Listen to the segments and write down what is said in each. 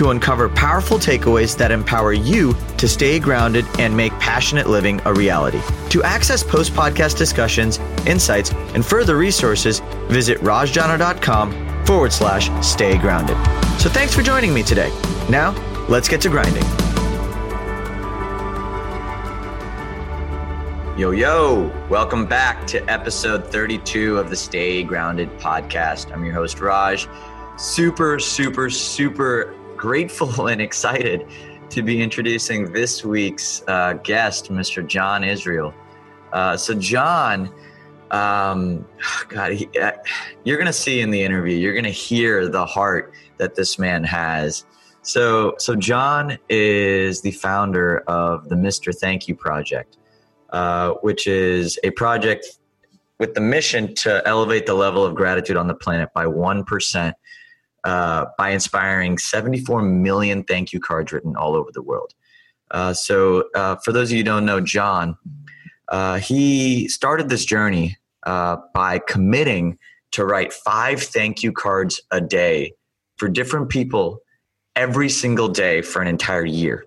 to uncover powerful takeaways that empower you to stay grounded and make passionate living a reality. To access post podcast discussions, insights, and further resources, visit rajjana.com forward slash stay grounded. So thanks for joining me today. Now, let's get to grinding. Yo, yo, welcome back to episode 32 of the Stay Grounded podcast. I'm your host, Raj. Super, super, super grateful and excited to be introducing this week's uh, guest, Mr. John Israel. Uh, so, John um, God, he, uh, you're going to see in the interview, you're going to hear the heart that this man has. So, so John is the founder of the Mr. Thank You Project, uh, which is a project with the mission to elevate the level of gratitude on the planet by 1% uh, by inspiring 74 million thank you cards written all over the world. Uh, so, uh, for those of you who don't know John, uh, he started this journey uh, by committing to write five thank you cards a day for different people every single day for an entire year.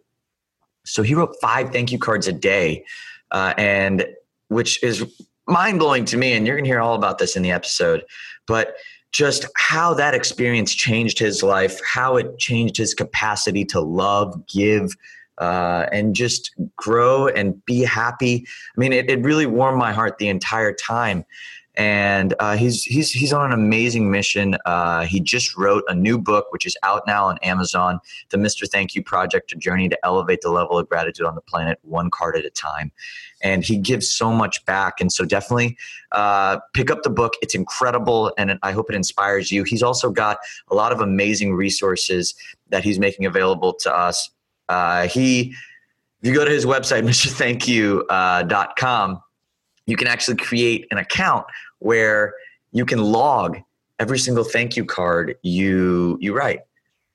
So he wrote five thank you cards a day, and which is mind blowing to me. And you're going to hear all about this in the episode. But just how that experience changed his life, how it changed his capacity to love, give, uh, and just grow and be happy. I mean, it, it really warmed my heart the entire time. And uh, he's he's he's on an amazing mission. Uh, he just wrote a new book, which is out now on Amazon, the Mr. Thank You Project: A Journey to Elevate the Level of Gratitude on the Planet, one card at a time. And he gives so much back, and so definitely uh, pick up the book. It's incredible, and I hope it inspires you. He's also got a lot of amazing resources that he's making available to us uh, he, if you go to his website, mrthankyou.com, you can actually create an account where you can log every single thank you card you you write.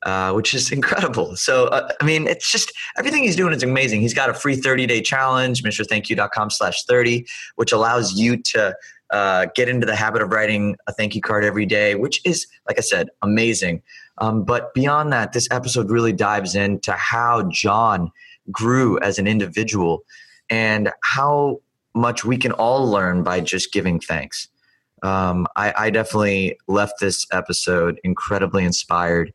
Uh, which is incredible. So, uh, I mean, it's just everything he's doing is amazing. He's got a free 30 day challenge, mrthankyou.com slash 30, which allows you to uh, get into the habit of writing a thank you card every day, which is, like I said, amazing. Um, but beyond that, this episode really dives into how John grew as an individual and how much we can all learn by just giving thanks. Um, I, I, definitely left this episode incredibly inspired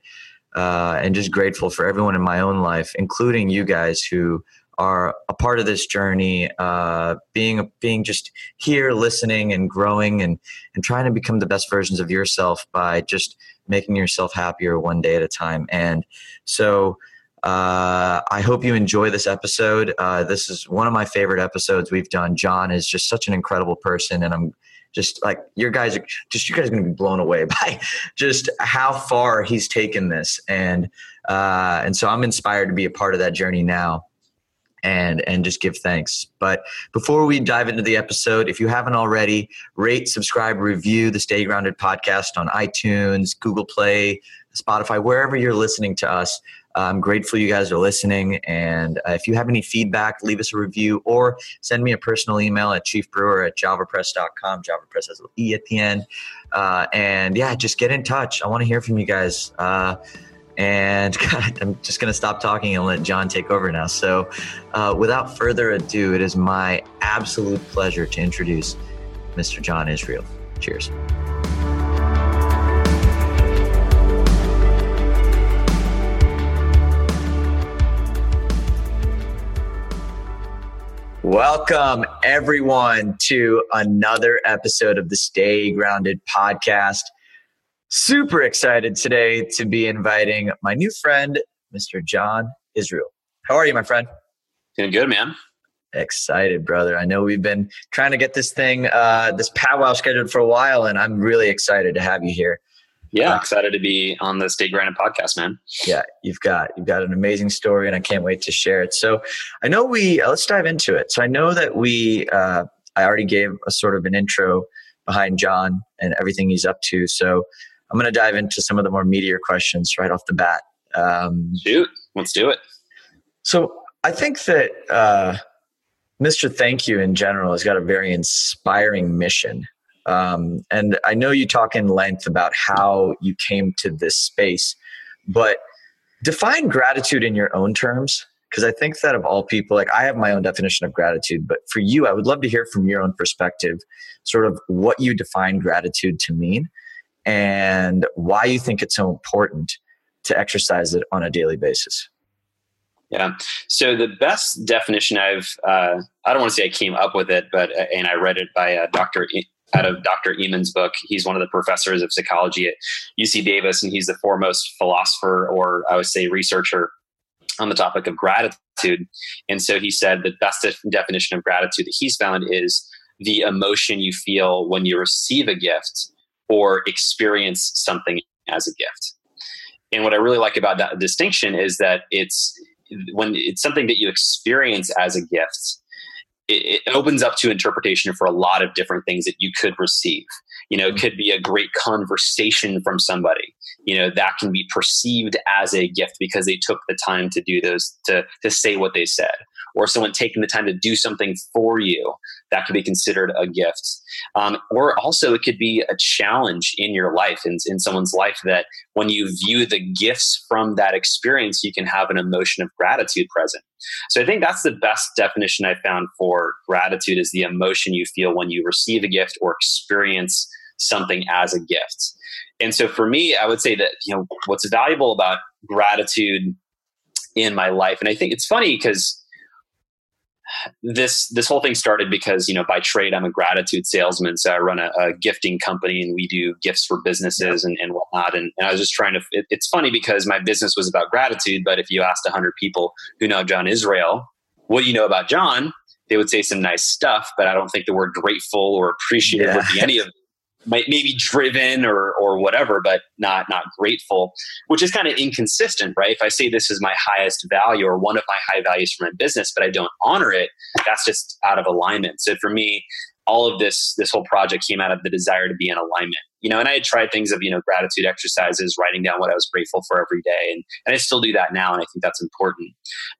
uh, and just grateful for everyone in my own life, including you guys who are a part of this journey, uh, being being just here, listening and growing, and and trying to become the best versions of yourself by just making yourself happier one day at a time. And so. Uh, I hope you enjoy this episode. Uh, this is one of my favorite episodes we've done. John is just such an incredible person, and I'm just like your guys are just you guys are going to be blown away by just how far he's taken this, and uh, and so I'm inspired to be a part of that journey now and and just give thanks. But before we dive into the episode, if you haven't already, rate, subscribe, review the Stay Grounded podcast on iTunes, Google Play, Spotify, wherever you're listening to us. I'm grateful you guys are listening. And uh, if you have any feedback, leave us a review or send me a personal email at chiefbrewer at javapress.com. Javapress has an E at the end. Uh, and yeah, just get in touch. I want to hear from you guys. Uh, and God, I'm just going to stop talking and let John take over now. So, uh, without further ado, it is my absolute pleasure to introduce Mr. John Israel. Cheers. Welcome, everyone, to another episode of the Stay Grounded podcast super excited today to be inviting my new friend, Mr. John Israel. How are you, my friend? Doing good, man. Excited, brother. I know we've been trying to get this thing, uh, this powwow scheduled for a while, and I'm really excited to have you here. Yeah, uh, excited to be on the Stay Grounded podcast, man. Yeah, you've got you've got an amazing story, and I can't wait to share it. So, I know we uh, let's dive into it. So, I know that we uh, I already gave a sort of an intro behind John and everything he's up to. So, I'm going to dive into some of the more meatier questions right off the bat. Um, Shoot, let's do it. So, I think that uh, Mr. Thank You in general has got a very inspiring mission. Um, and I know you talk in length about how you came to this space, but define gratitude in your own terms. Because I think that of all people, like I have my own definition of gratitude, but for you, I would love to hear from your own perspective, sort of what you define gratitude to mean and why you think it's so important to exercise it on a daily basis. Yeah. So the best definition I've, uh, I don't want to say I came up with it, but, uh, and I read it by uh, Dr. out of Dr. Emmons' book. He's one of the professors of psychology at UC Davis, and he's the foremost philosopher, or I would say researcher, on the topic of gratitude. And so he said the best definition of gratitude that he's found is the emotion you feel when you receive a gift or experience something as a gift. And what I really like about that distinction is that it's when it's something that you experience as a gift, it, it, opens up to interpretation for a lot of different things that you could receive. You know, it could be a great conversation from somebody. You know, that can be perceived as a gift because they took the time to do those, to, to say what they said or someone taking the time to do something for you, that could be considered a gift. Um, or also, it could be a challenge in your life, in, in someone's life, that when you view the gifts from that experience, you can have an emotion of gratitude present. So I think that's the best definition I found for gratitude is the emotion you feel when you receive a gift or experience something as a gift. And so for me, I would say that, you know, what's valuable about gratitude in my life, and I think it's funny because this this whole thing started because you know by trade I'm a gratitude salesman, so I run a, a gifting company and we do gifts for businesses and, and whatnot. And, and I was just trying to. It, it's funny because my business was about gratitude, but if you asked hundred people who know John Israel, what do you know about John? They would say some nice stuff, but I don't think the word grateful or appreciative yeah. would be any of maybe driven or or whatever, but not not grateful, which is kind of inconsistent, right? If I say this is my highest value or one of my high values for my business, but I don't honor it, that's just out of alignment. So for me, all of this this whole project came out of the desire to be in alignment you know and i had tried things of you know gratitude exercises writing down what i was grateful for every day and, and i still do that now and i think that's important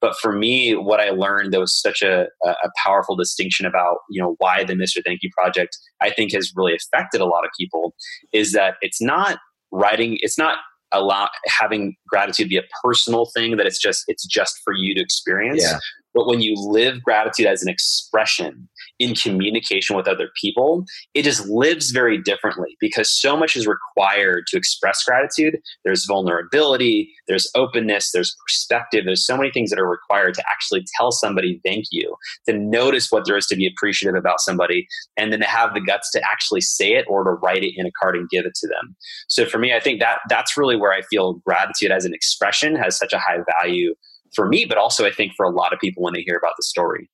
but for me what i learned that was such a, a powerful distinction about you know why the mr thank you project i think has really affected a lot of people is that it's not writing it's not allow having gratitude be a personal thing that it's just it's just for you to experience yeah. But when you live gratitude as an expression in communication with other people, it just lives very differently because so much is required to express gratitude. There's vulnerability, there's openness, there's perspective. There's so many things that are required to actually tell somebody thank you, to notice what there is to be appreciative about somebody, and then to have the guts to actually say it or to write it in a card and give it to them. So for me, I think that that's really where I feel gratitude as an expression has such a high value for me, but also I think for a lot of people when they hear about the story.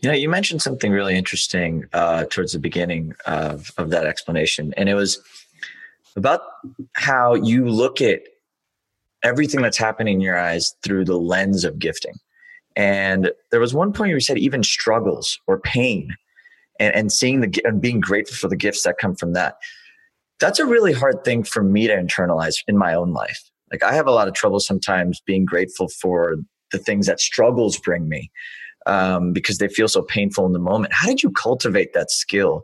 Yeah, you mentioned something really interesting uh, towards the beginning of, of that explanation, and it was about how you look at everything that's happening in your eyes through the lens of gifting. And there was one point where you said even struggles or pain, and, and seeing the and being grateful for the gifts that come from that. That's a really hard thing for me to internalize in my own life like I have a lot of trouble sometimes being grateful for the things that struggles bring me um, because they feel so painful in the moment. How did you cultivate that skill?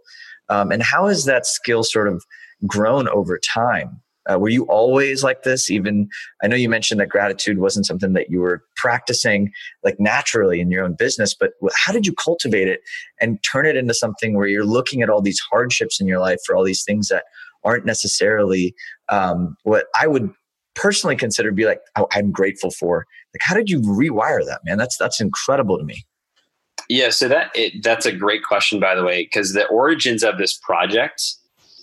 Um, and how has that skill sort of grown over time? Uh, were you always like this? Even I know you mentioned that gratitude wasn't something that you were practicing like naturally in your own business, but how did you cultivate it and turn it into something where you're looking at all these hardships in your life for all these things that aren't necessarily um, what I would personally consider be like oh, i'm grateful for like how did you rewire that man that's that's incredible to me yeah so that it, that's a great question by the way because the origins of this project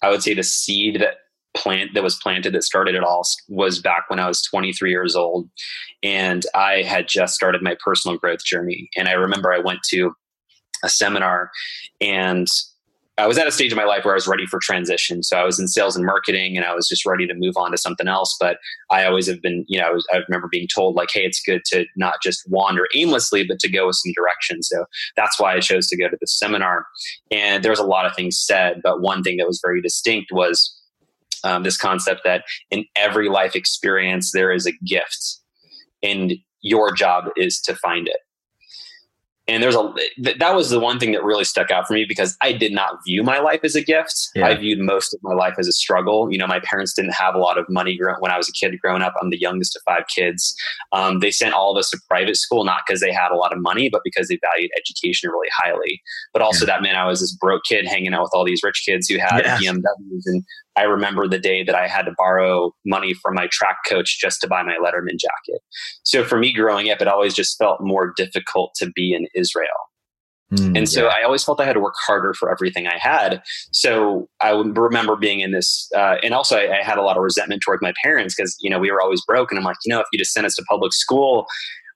i would say the seed that plant that was planted that started it all was back when i was 23 years old and i had just started my personal growth journey and i remember i went to a seminar and I was at a stage of my life where I was ready for transition. So I was in sales and marketing and I was just ready to move on to something else. But I always have been, you know, I, was, I remember being told, like, hey, it's good to not just wander aimlessly, but to go with some direction. So that's why I chose to go to the seminar. And there was a lot of things said, but one thing that was very distinct was um, this concept that in every life experience, there is a gift. And your job is to find it and there's a that was the one thing that really stuck out for me because I did not view my life as a gift. Yeah. I viewed most of my life as a struggle. You know, my parents didn't have a lot of money when I was a kid growing up. I'm the youngest of five kids. Um, they sent all of us to private school not because they had a lot of money, but because they valued education really highly. But also yeah. that meant I was this broke kid hanging out with all these rich kids who had yeah. BMWs and I remember the day that I had to borrow money from my track coach just to buy my Letterman jacket. So for me growing up, it always just felt more difficult to be in Israel. Mm, and so yeah. I always felt I had to work harder for everything I had. So I remember being in this, uh, and also I, I, had a lot of resentment towards my parents because you know we were always broke, and I'm like, you know, if you just sent us to public school,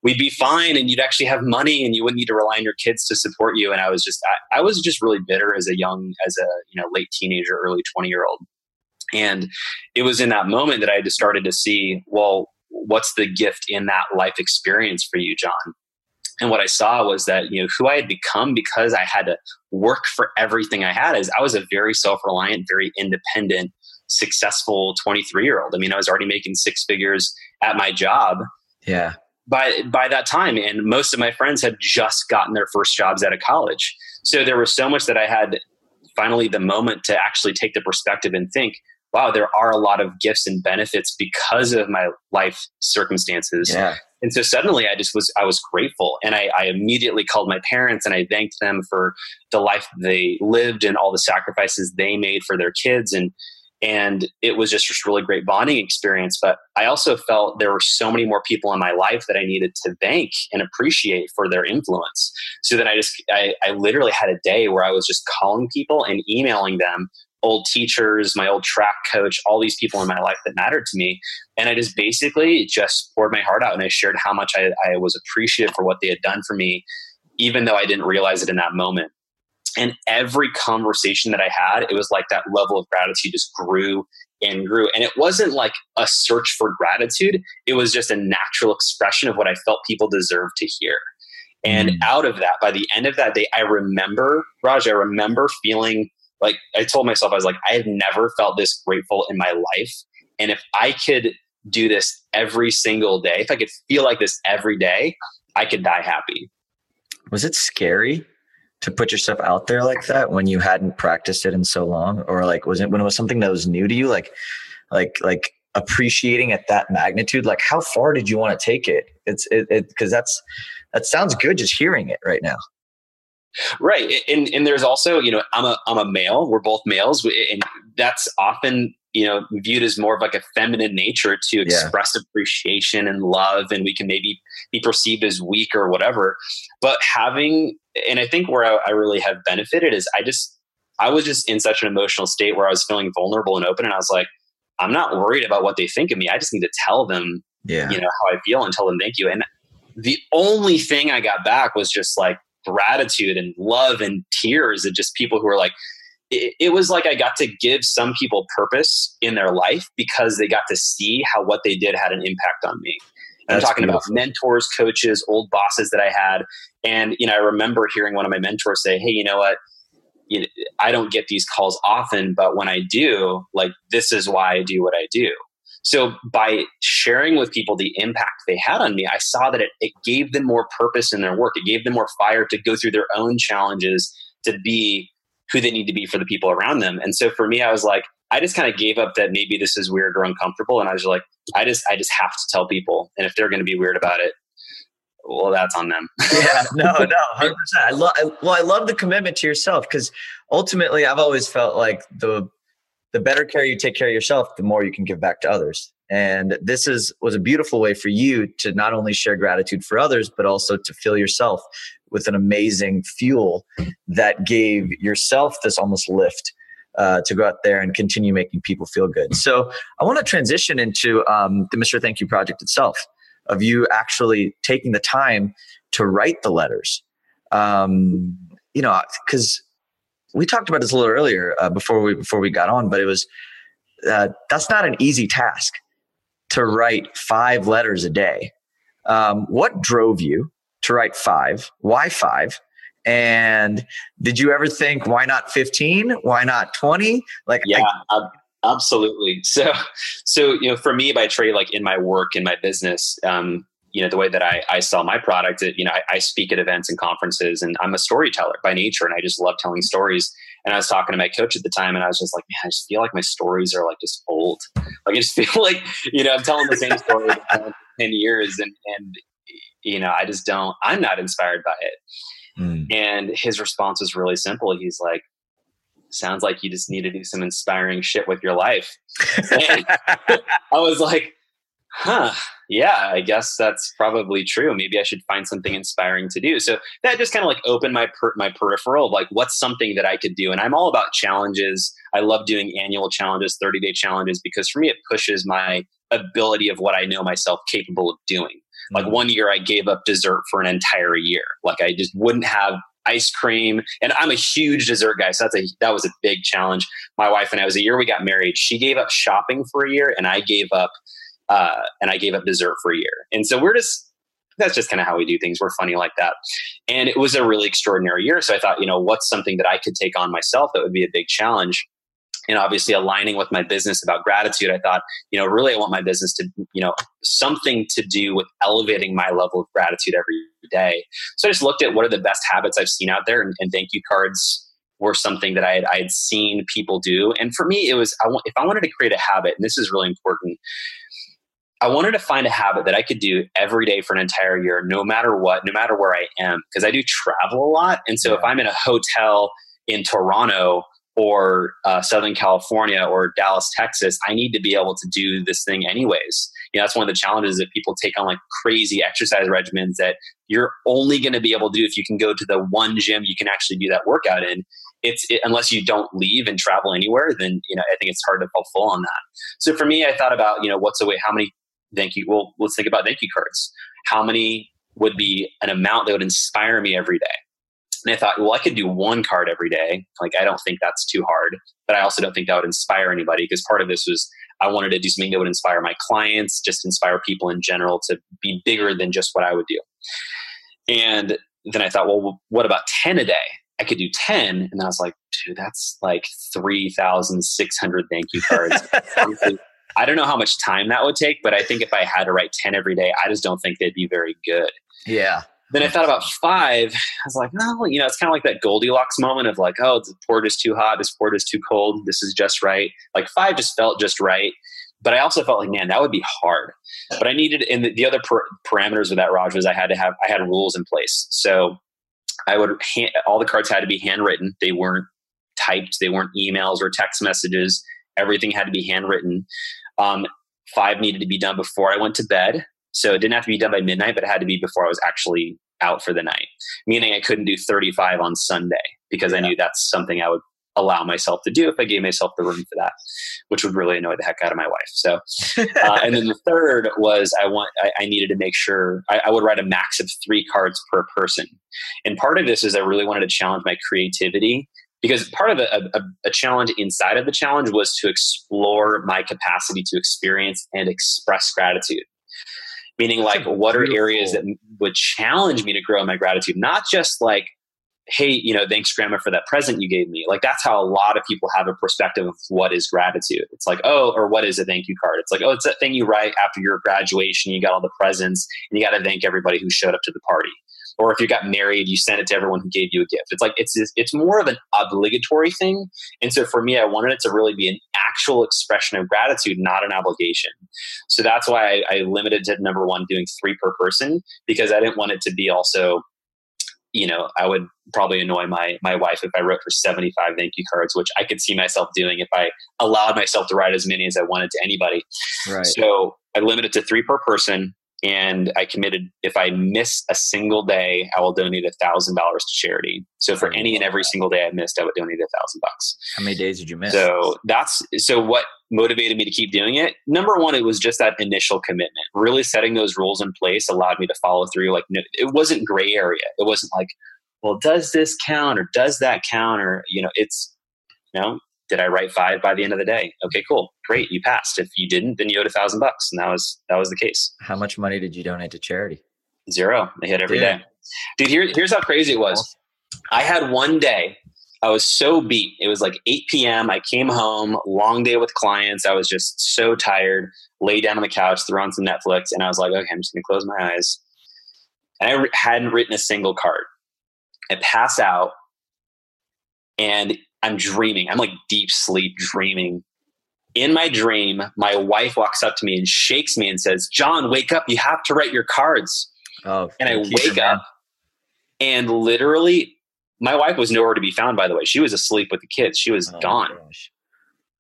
we'd be fine, and you'd actually have money, and you wouldn't need to rely on your kids to support you. And I was just, I, I was just really bitter as a young, as a you know late teenager, early twenty year old. And it was in that moment that I just started to see, well, what's the gift in that life experience for you, John? And what I saw was that, you know, who I had become because I had to work for everything I had is I was a very self-reliant, very independent, successful 23 year old. I mean, I was already making six figures at my job. Yeah. By by that time, and most of my friends had just gotten their first jobs out of college. So there was so much that I had finally the moment to actually take the perspective and think, wow, there are a lot of gifts and benefits because of my life circumstances. Yeah. And so suddenly I just was, I was grateful. And I, I, immediately called my parents and I thanked them for the life they lived and all the sacrifices they made for their kids. And, and it was just a really great bonding experience. But I also felt there were so many more people in my life that I needed to thank and appreciate for their influence. So then I just, I, I literally had a day where I was just calling people and emailing them old teachers, my old track coach, all these people in my life that mattered to me. And I just basically just poured my heart out and I shared how much I, I was appreciative for what they had done for me, even though I didn't realize it in that moment. And every conversation that I had, it was like that level of gratitude just grew and grew. And it wasn't like a search for gratitude, it was just a natural expression of what I felt people deserved to hear. And mm. out of that, by the end of that day, I remember, Raj, I remember feeling like I told myself, I was like, I have never felt this grateful in my life. And if I could do this every single day, if I could feel like this every day, I could die happy. Was it scary to put yourself out there like that when you hadn't practiced it in so long? Or like was it when it was something that was new to you? Like like like appreciating at that magnitude? Like how far did you want to take it? It's it because that's that sounds good just hearing it right now. Right. And and there's also, you know, I'm a I'm a male. We're both males and that's often, you know, viewed as more of like a feminine nature to express yeah. appreciation and love and we can maybe be perceived as weak or whatever. But having and I think where I, I really have benefited is I just I was just in such an emotional state where I was feeling vulnerable and open and I was like I'm not worried about what they think of me. I just need to tell them, yeah. you know, how I feel and tell them thank you. And the only thing I got back was just like gratitude and love and tears and just people who are like it, it, was like I got to give some people purpose in their life because they got to see how what they did had an impact on me. I'm talking beautiful. about mentors, coaches, old bosses that I had. And, you know, I remember hearing one of my mentors say, Hey, you know what? You know, I don't get these calls often, but when I do, like, this is why I do what I do. So by sharing with people the impact they had on me, I saw that it, it gave them more purpose in their work. It gave them more fire to go through their own challenges to be who they need to be for the people around them. And so for me, I was like, I just kind of gave up that maybe this is weird or uncomfortable. And I was like, I just, I just have to tell people. And if they're going to be weird about it, well, that's on them. yeah, no, no, hundred percent. I love, well, I love the commitment to yourself because ultimately, I've always felt like the the better care you take care of yourself, the more you can give back to others. And this is was a beautiful way for you to not only share gratitude for others, but also to fill yourself with an amazing fuel that gave yourself this almost lift uh, to go out there and continue making people feel good. So I want to transition into um, the Mr. Thank You project itself, of you actually taking the time to write the letters. Um, you know, because we talked about this a little earlier uh, before we before we got on, but it was uh, that's not an easy task to write five letters a day. Um, what drove you to write five? Why five? And did you ever think, why not 15? Why not 20? Like, yeah, I, absolutely. So, so, you know, for me by trade, like in my work, in my business, um, you know, the way that I, I sell my product, it, you know, I, I speak at events and conferences and I'm a storyteller by nature and I just love telling stories. And I was talking to my coach at the time and I was just like, man, I just feel like my stories are like just old. Like I just feel like, you know, I'm telling the same story for 10 years and, and, you know, I just don't, I'm not inspired by it. Mm. And his response was really simple. He's like, sounds like you just need to do some inspiring shit with your life. I was like, huh, yeah, I guess that's probably true. Maybe I should find something inspiring to do. So that just kind of like opened my per- my peripheral of like what's something that I could do. And I'm all about challenges. I love doing annual challenges, 30 day challenges because for me it pushes my ability of what I know myself capable of doing. Like mm-hmm. one year I gave up dessert for an entire year. Like I just wouldn't have ice cream. And I'm a huge dessert guy. So that's a that was a big challenge. My wife and I was a year we got married. She gave up shopping for a year and I gave up uh, and I gave up dessert for a year. And so we're just that's just kind of how we do things. We're funny like that. And it was a really extraordinary year. So I thought, you know, what's something that I could take on myself that would be a big challenge? and obviously aligning with my business about gratitude i thought you know really i want my business to you know something to do with elevating my level of gratitude every day so i just looked at what are the best habits i've seen out there and, and thank you cards were something that I had, I had seen people do and for me it was I want, if i wanted to create a habit and this is really important I wanted to find a habit that I could do every day for an entire year, no matter what, no matter where I am, because I do travel a lot. And so if I'm in a hotel in Toronto or uh, Southern California or Dallas, Texas, I need to be able to do this thing anyways. You know, that's one of the challenges that people take on like crazy exercise regimens that you're only going to be able to do if you can go to the one gym you can actually do that workout in. It's it, unless you don't leave and travel anywhere, then you know I think it's hard to fulfill on that. So for me, I thought about you know what's the way? How many thank you? Well, let's think about thank you cards. How many would be an amount that would inspire me every day? And I thought, well, I could do one card every day. Like, I don't think that's too hard, but I also don't think that would inspire anybody because part of this was I wanted to do something that would inspire my clients, just inspire people in general to be bigger than just what I would do. And then I thought, well, what about 10 a day? I could do 10. And I was like, dude, that's like 3,600 thank you cards. I don't know how much time that would take, but I think if I had to write 10 every day, I just don't think they'd be very good. Yeah. Then I thought about five. I was like, no, you know, it's kind of like that Goldilocks moment of like, oh, the port is too hot, this port is too cold, this is just right. Like five just felt just right. But I also felt like, man, that would be hard. But I needed, and the, the other per- parameters of that, Raj, was I had to have, I had rules in place. So I would, hand, all the cards had to be handwritten. They weren't typed, they weren't emails or text messages. Everything had to be handwritten. Um, five needed to be done before I went to bed. So it didn't have to be done by midnight, but it had to be before I was actually out for the night, meaning I couldn't do 35 on Sunday because yeah. I knew that's something I would allow myself to do if I gave myself the room for that, which would really annoy the heck out of my wife. So, uh, and then the third was I want I, I needed to make sure I, I, would write a max of three cards per person, and part of this is I really wanted to challenge my creativity because part of a, a, a challenge inside of the challenge was to explore my capacity to experience and express gratitude. Meaning like what are areas that would challenge me to grow my gratitude? Not just like hey you know thanks grandma for that present you gave me. Like that's how a lot of people have a perspective of what is gratitude. It's like oh or what is a thank you card? It's like oh it's that thing you write after your graduation you got all the presents and you got to thank everybody who showed up to the party or if you got married, you send it to everyone who gave you a gift. It's like it's it's more of an obligatory thing. And so for me, I wanted it to really be an actual expression of gratitude, not an obligation. So that's why I, I limited to number one, doing three per person, because I didn't want it to be also you know, I would probably annoy my my wife if I wrote for 75 thank you cards, which I could see myself doing if I allowed myself to write as many as I wanted to anybody. Right. So I limited to three per person and I committed if I miss a single day, I will donate a thousand dollars to charity. So for any and every single day I missed, I would donate a thousand bucks. How many days did you miss? So that's so what motivated me to keep doing it. Number one, it was just that initial commitment. Really setting those rules in place allowed me to follow through. Like no, it wasn't gray area. It wasn't like, well, does this count or does that count? Or, you know, it's, you know, did I write five by the end of the day? Okay, cool. Great. You passed. If you didn't, then you owed a thousand bucks. And that was, that was the case. How much money did you donate to charity? Zero. I hit every Dude. day. Dude, here, here's how crazy it was. I had one day I was so beat. It was like 8 p.m. I came home, long day with clients. I was just so tired, lay down on the couch, threw on some Netflix, and I was like, okay, I'm just going to close my eyes. And I re- hadn't written a single card. I pass out and I'm dreaming. I'm like deep sleep dreaming. In my dream, my wife walks up to me and shakes me and says, John, wake up. You have to write your cards. Oh, and I wake up and literally my wife was nowhere to be found, by the way. She was asleep with the kids. She was oh gone.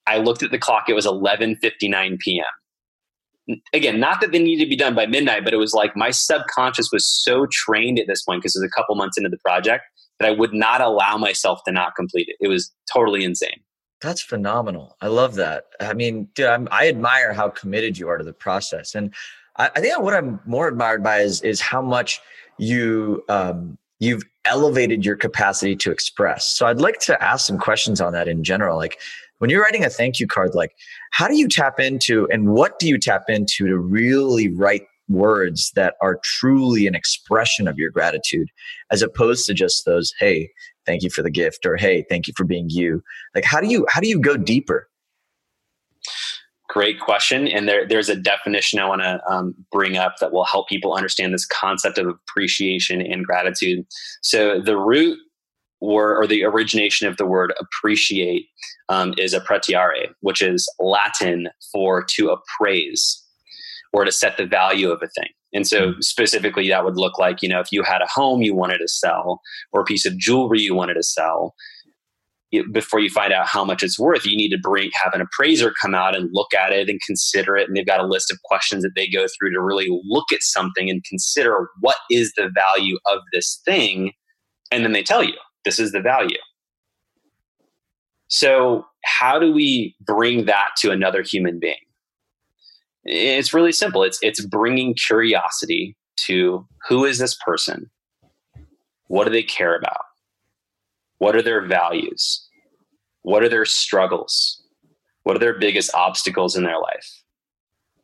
I looked at the clock. It was 11:59 p.m. Again, not that they needed to be done by midnight, but it was like my subconscious was so trained at this point because it was a couple months into the project that I would not allow myself to not complete it. It was totally insane. That's phenomenal. I love that. I mean, dude, I'm, i admire how committed you are to the process, and I, I, think what I'm more admired by is is how much you um, you've elevated your capacity to express. So I'd like to ask some questions on that in general. Like when you're writing a thank you card, like how do you tap into and what do you tap into to really write words that are truly an expression of your gratitude as opposed to just those, hey, thank you for the gift or hey, thank you for being you. Like how do you how do you go deeper? Great question. And there, there's a definition I want to um, bring up that will help people understand this concept of appreciation and gratitude. So, the root or, or the origination of the word appreciate um, is appreciare, which is Latin for to appraise or to set the value of a thing. And so, hmm. specifically, that would look like, you know, if you had a home you wanted to sell or a piece of jewelry you wanted to sell, before you find out how much it's worth, you need to bring have an appraiser come out and look at it and consider it. And they've got a list of questions that they go through to really look at something and consider what is the value of this thing. And then they tell you this is the value. So, how do we bring that to another human being? It's really simple. It's it's bringing curiosity to who is this person? What do they care about? What are their values? What are their struggles? What are their biggest obstacles in their life?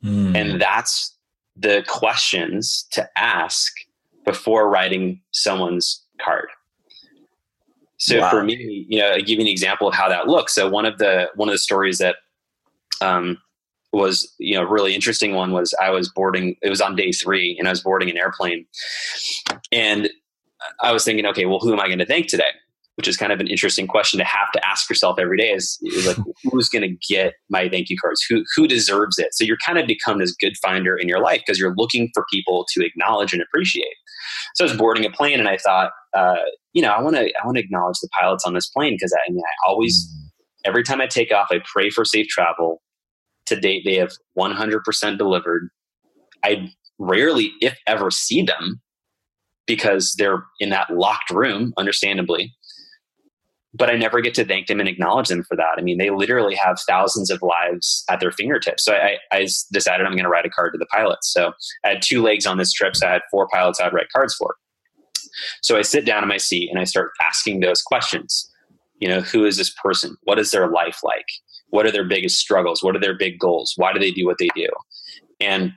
Mm. And that's the questions to ask before writing someone's card. So wow. for me, you know, I give you an example of how that looks. So one of the one of the stories that um, was you know really interesting one was I was boarding. It was on day three, and I was boarding an airplane, and I was thinking, okay, well, who am I going to thank today? which is kind of an interesting question to have to ask yourself every day is, is like who's going to get my thank you cards who who deserves it so you're kind of become this good finder in your life because you're looking for people to acknowledge and appreciate so i was boarding a plane and i thought uh, you know i want to i want to acknowledge the pilots on this plane because I, I, mean i always mm. every time i take off i pray for safe travel to date they have 100% delivered i rarely if ever see them because they're in that locked room understandably but I never get to thank them and acknowledge them for that. I mean, they literally have thousands of lives at their fingertips. So I, I decided I'm going to write a card to the pilots. So I had two legs on this trip, so I had four pilots I'd write cards for. So I sit down in my seat and I start asking those questions. You know, who is this person? What is their life like? What are their biggest struggles? What are their big goals? Why do they do what they do? And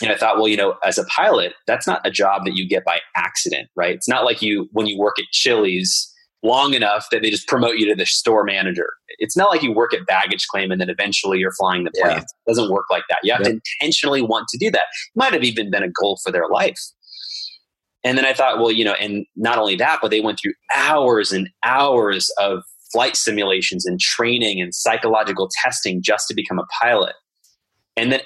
and I thought, well, you know, as a pilot, that's not a job that you get by accident, right? It's not like you when you work at Chili's long enough that they just promote you to the store manager. It's not like you work at baggage claim and then eventually you're flying the plane. Yeah. It doesn't work like that. You have to intentionally want to do that. It might have even been a goal for their life. And then I thought, well, you know, and not only that, but they went through hours and hours of flight simulations and training and psychological testing just to become a pilot. And then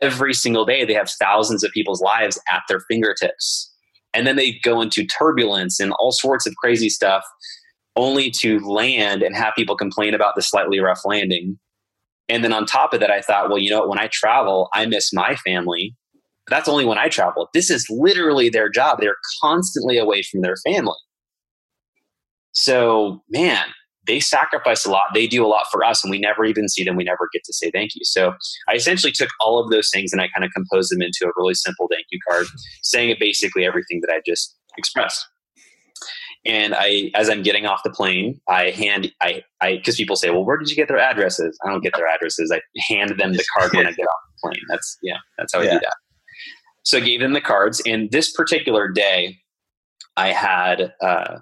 every single day, they have thousands of people's lives at their fingertips. And then they go into turbulence and all sorts of crazy stuff only to land and have people complain about the slightly rough landing. And then on top of that i thought well you know when i travel i miss my family that's only when i travel this is literally their job they're constantly away from their family so man they sacrifice a lot. They do a lot for us, and we never even see them. We never get to say thank you. So I essentially took all of those things and I kind of composed them into a really simple thank you card, saying basically everything that I just expressed. And I, as I'm getting off the plane, I hand, I, I, because people say, well, where did you get their addresses? I don't get their addresses. I hand them the card when I get off the plane. That's, yeah, that's how I do that. So I gave them the cards. And this particular day, I had uh,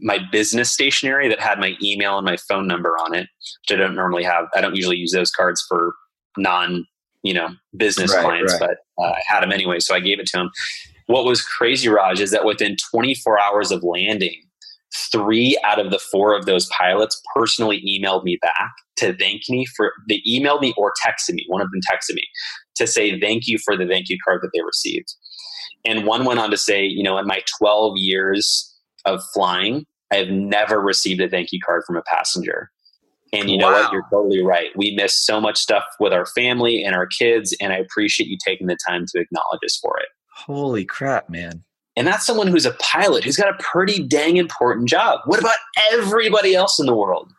my business stationery that had my email and my phone number on it, which I don't normally have. I don't usually use those cards for non, you know, business right, clients, right. but uh, I had them anyway, so I gave it to him. What was crazy, Raj, is that within 24 hours of landing, three out of the four of those pilots personally emailed me back to thank me for they emailed me or texted me one of them texted me to say thank you for the thank you card that they received and one went on to say you know in my 12 years of flying, I have never received a thank you card from a passenger. And you know wow. what? You're totally right. We miss so much stuff with our family and our kids, and I appreciate you taking the time to acknowledge us for it. Holy crap, man. And that's someone who's a pilot who's got a pretty dang important job. What about everybody else in the world?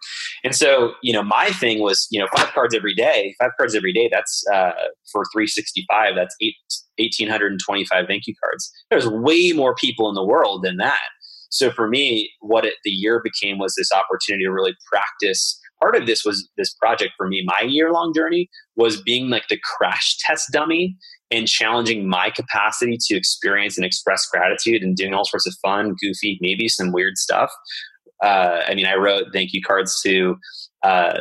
And so, you know, my thing was, you know, five cards every day, five cards every day, that's uh, for 365, that's eight, 1,825 thank you cards. There's way more people in the world than that. So for me, what it, the year became was this opportunity to really practice. Part of this was this project for me. My year long journey was being like the crash test dummy and challenging my capacity to experience and express gratitude and doing all sorts of fun, goofy, maybe some weird stuff. Uh, I mean, I wrote thank you cards to uh,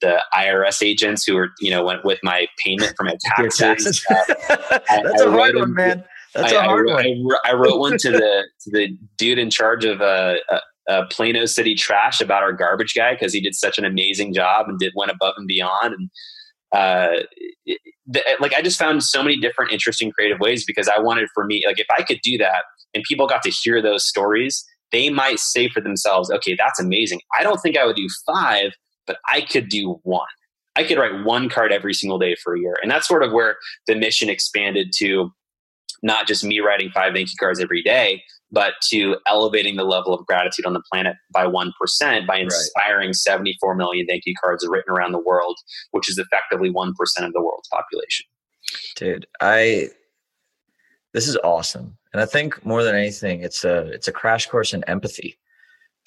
the IRS agents who were, you know, went with my payment for my taxes. That's I, a hard one, man. That's I, a hard I, one. I, I, wrote one to the to the dude in charge of uh, uh, uh, Plano City Trash about our garbage guy because he did such an amazing job and did went above and beyond. And uh, the, like I just found so many different interesting creative ways because I wanted for me like if I could do that and people got to hear those stories, they might say for themselves, "Okay, that's amazing. I don't think I would do five, but I could do one." I could write one card every single day for a year. And that's sort of where the mission expanded to not just me writing five thank you cards every day, but to elevating the level of gratitude on the planet by 1% by inspiring right. 74 million thank you cards written around the world, which is effectively 1% of the world's population. Dude, I this is awesome. And I think more than anything, it's a it's a crash course in empathy.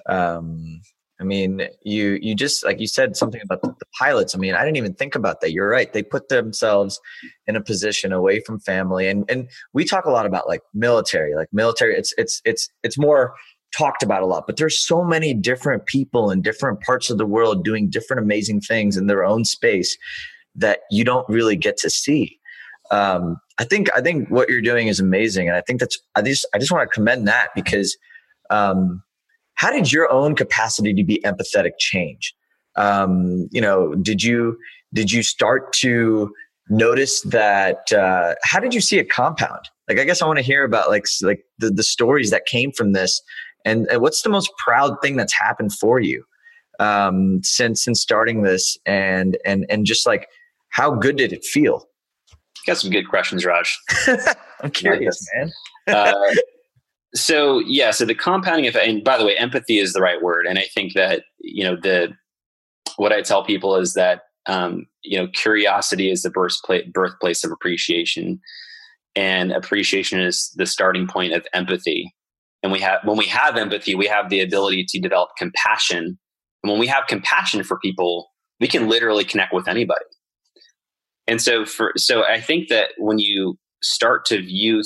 Um, I mean, you you just like you said something about the, pilots. I mean, I didn't even think about that. You're right. They put themselves in a position away from family, and and we talk a lot about like military, like military. It's it's it's it's more talked about a lot, but there's so many different people in different parts of the world doing different amazing things in their own space that you don't really get to see. Um, I think I think what you're doing is amazing, and I think that's I just I just want to commend that because. Um, how did your own capacity to be empathetic change? Um, you know, did you did you start to notice that? Uh, how did you see it compound? Like, I guess I want to hear about like like the, the stories that came from this, and, and what's the most proud thing that's happened for you um, since since starting this, and and and just like how good did it feel? Got some good questions, Raj. I'm curious, man. uh, so yeah so the compounding effect and by the way empathy is the right word. And i think that you know the what i tell people is that um, you know curiosity is the birthplace birthplace of appreciation. And appreciation is the starting point of empathy. And we have when we have empathy we have the ability to develop compassion. And when we have compassion for people we can literally connect with anybody. And so for so i think that when you start to view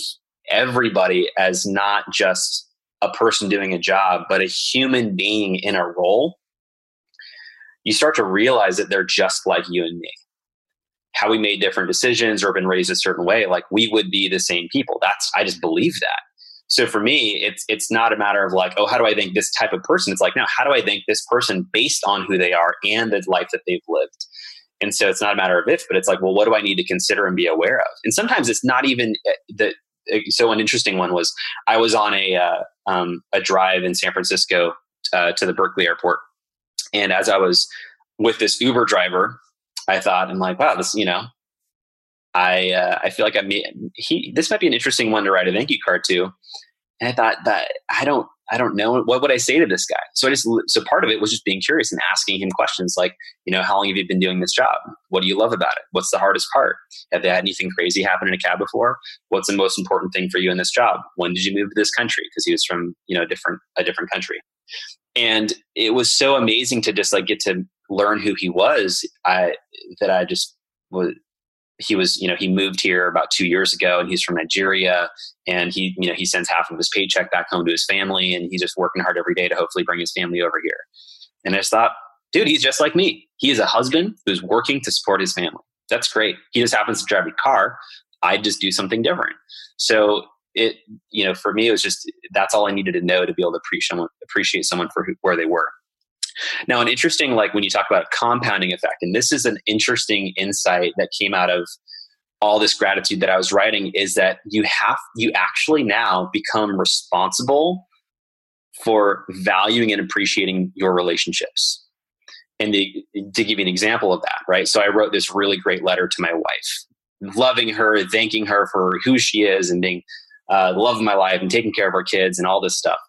everybody as not just a person doing a job, but a human being in a role, you start to realize that they're just like you and me. How we made different decisions or been raised a certain way, like we would be the same people. That's I just believe that. So for me, it's it's not a matter of like, oh, how do I think this type of person? It's like, no, how do I think this person based on who they are and the life that they've lived? And so it's not a matter of if, but it's like, well, what do I need to consider and be aware of? And sometimes it's not even eh, the so an interesting one was I was on a uh, um, a drive in San Francisco uh, to the Berkeley airport, and as I was with this Uber driver, I thought, I'm like, wow, this you know, I uh, I feel like I may, he this might be an interesting one to write a thank you card to, and I thought that I don't I don't know. What would I say to this guy? So I just, so part of it was just being curious and asking him questions like, you know, how long have you been doing this job? What do you love about it? What's the hardest part? Have they had anything crazy happen in a cab before? What's the most important thing for you in this job? When did you move to this country? Because he was from, you know, different, a different country. And it was so amazing to just like get to learn who he was. I, that I just was, he was you know he moved here about two years ago and he's from nigeria and he you know he sends half of his paycheck back home to his family and he's just working hard every day to hopefully bring his family over here. And i just thought dude he's just like me. He is a husband who's working to support his family. That's great. He just happens to drive a car. I just do something different. So it you know for me it was just that's all i needed to know to be able to appreciate someone appreciate someone for who, where they were now, an interesting, like when you talk about compounding effect, and this is an interesting insight that came out of all this gratitude that I was writing, is that you have, you actually now become responsible for valuing and appreciating your relationships. And to, to give you an example of that, right? So I wrote this really great letter to my wife, loving her, thanking her for who she is and being uh, the love of my life and taking care of our kids and all this stuff.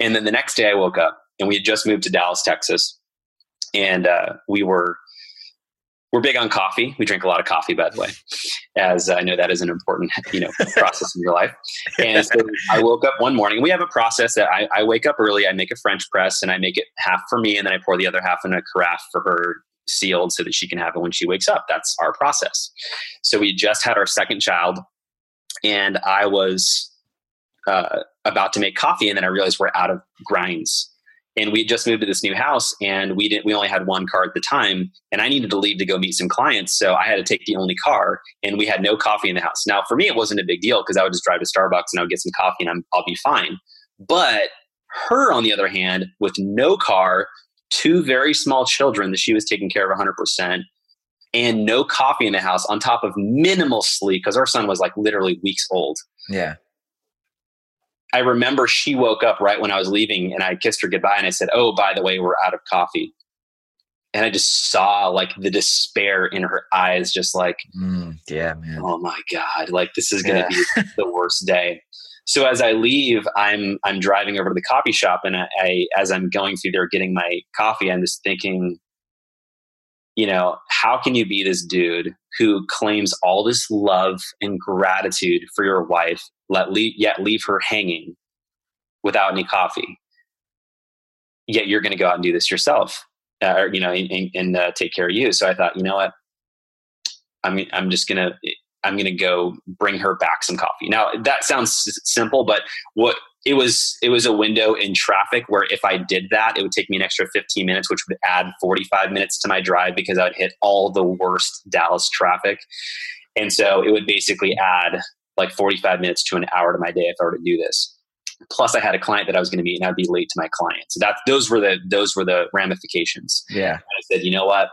And then the next day I woke up and we had just moved to Dallas, Texas, and uh, we were we're big on coffee. We drink a lot of coffee, by the way, as I know that is an important you know process in your life. And so I woke up one morning. We have a process that I, I wake up early. I make a French press, and I make it half for me, and then I pour the other half in a carafe for her sealed so that she can have it when she wakes up. That's our process. So we just had our second child, and I was uh, about to make coffee, and then I realized we're out of grinds and we just moved to this new house and we didn't we only had one car at the time. And i needed to leave to go meet some clients. So i had to take the only car and we had no coffee in the house. Now for me it wasn't a big deal because i would just drive to starbucks and i would get some coffee and I'm, i'll be fine. But her on the other hand with no car two very small children that she was taking care of 100% and no coffee in the house on top of minimal sleep because our son was like literally weeks old. Yeah I remember she woke up right when I was leaving and I kissed her goodbye and I said, Oh, by the way, we're out of coffee. And I just saw like the despair in her eyes, just like, mm, yeah, man. Oh my God, like this is gonna yeah. be the worst day. So as I leave, I'm I'm driving over to the coffee shop and I, I as I'm going through there getting my coffee, I'm just thinking, you know, how can you be this dude who claims all this love and gratitude for your wife let leave, yet leave her hanging without any coffee. Yet you're going to go out and do this yourself, uh, or you know, and, and uh, take care of you. So I thought, you know what, I'm I'm just gonna I'm gonna go bring her back some coffee. Now that sounds simple, but what it was it was a window in traffic where if I did that, it would take me an extra 15 minutes, which would add 45 minutes to my drive because I would hit all the worst Dallas traffic. And so it would basically add like 45 minutes to an hour to my day if I were to do this. Plus, I had a client that I was going to meet, and I'd be late to my client. So that those were the those were the ramifications. Yeah, and I said, you know what,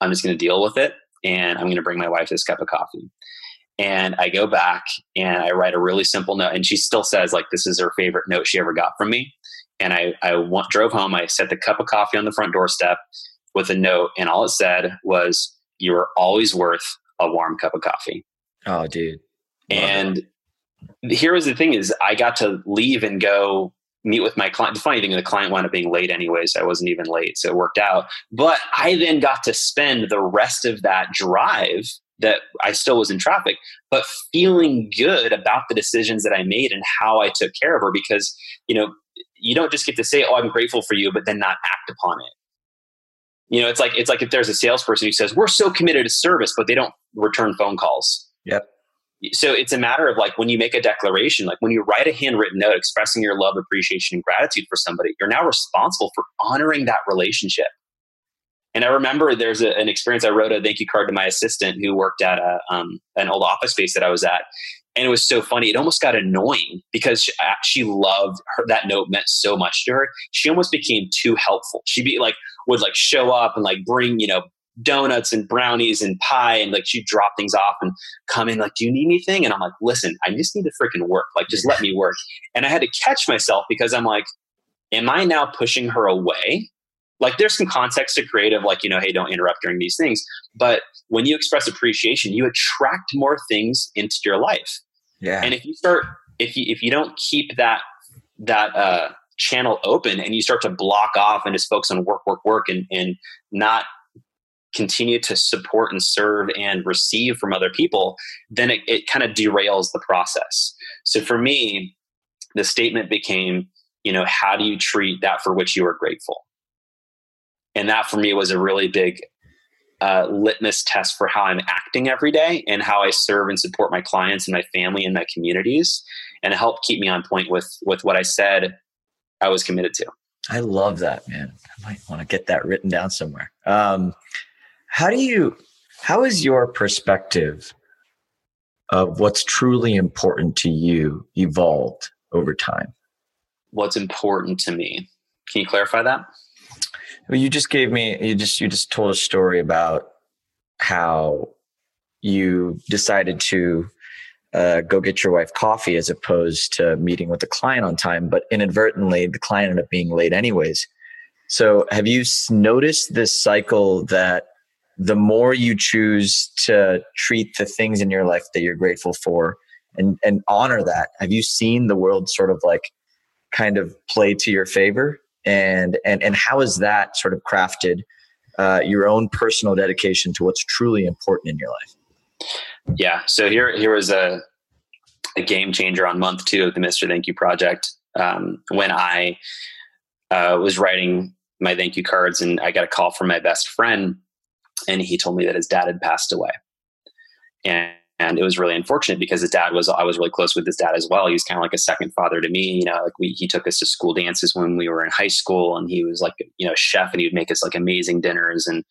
I'm just going to deal with it, and I'm going to bring my wife this cup of coffee. And I go back and I write a really simple note, and she still says like this is her favorite note she ever got from me. And I I want, drove home. I set the cup of coffee on the front doorstep with a note, and all it said was, "You are always worth a warm cup of coffee." Oh, dude. And here was the thing is I got to leave and go meet with my client. The funny thing, the client wound up being late anyway, so I wasn't even late. So it worked out. But I then got to spend the rest of that drive that I still was in traffic, but feeling good about the decisions that I made and how I took care of her because, you know, you don't just get to say, Oh, I'm grateful for you, but then not act upon it. You know, it's like it's like if there's a salesperson who says, We're so committed to service, but they don't return phone calls. Yep so it's a matter of like when you make a declaration like when you write a handwritten note expressing your love appreciation and gratitude for somebody you're now responsible for honoring that relationship. And i remember there's a, an experience i wrote a thank you card to my assistant who worked at a, um, an old office space that i was at and it was so funny it almost got annoying because she, she loved her that note meant so much to her. She almost became too helpful. She'd be like would like show up and like bring you know donuts and brownies and pie and like she'd drop things off and come in like do you need anything? And i'm like listen i just need to freaking work. Like just let me work. And i had to catch myself because i'm like am i now pushing her away? Like there's some context to creative like you know hey don't interrupt during these things. But when you express appreciation you attract more things into your life. Yeah. And if you start if you if you don't keep that that uh, channel open and you start to block off and just focus on work, work, work, and and not continue to support and serve and receive from other people, then it, it kind of derails the process. So for me, the statement became, you know, how do you treat that for which you are grateful? And that for me was a really big uh, litmus test for how I'm acting every day and how I serve and support my clients and my family and my communities, and help keep me on point with with what I said I was committed to. I love that, man. I might want to get that written down somewhere. Um, how do you? How is your perspective of what's truly important to you evolved over time? What's important to me? Can you clarify that? Well, you just gave me you just you just told a story about how you decided to uh, go get your wife coffee as opposed to meeting with the client on time, but inadvertently the client ended up being late anyways. So, have you noticed this cycle that the more you choose to treat the things in your life that you're grateful for and, and honor that, have you seen the world sort of like kind of play to your favor? And, and, and how is that sort of crafted uh, your own personal dedication to what's truly important in your life? Yeah. So here, here was a, a game changer on month two of the Mr. Thank You project. Um, when I uh, was writing my thank you cards and I got a call from my best friend and he told me that his dad had passed away. And, and it was really unfortunate because his dad was I was really close with his dad as well. He was kind of like a second father to me. You know, like we he took us to school dances when we were in high school, and he was like you know chef, and he would make us like amazing dinners, and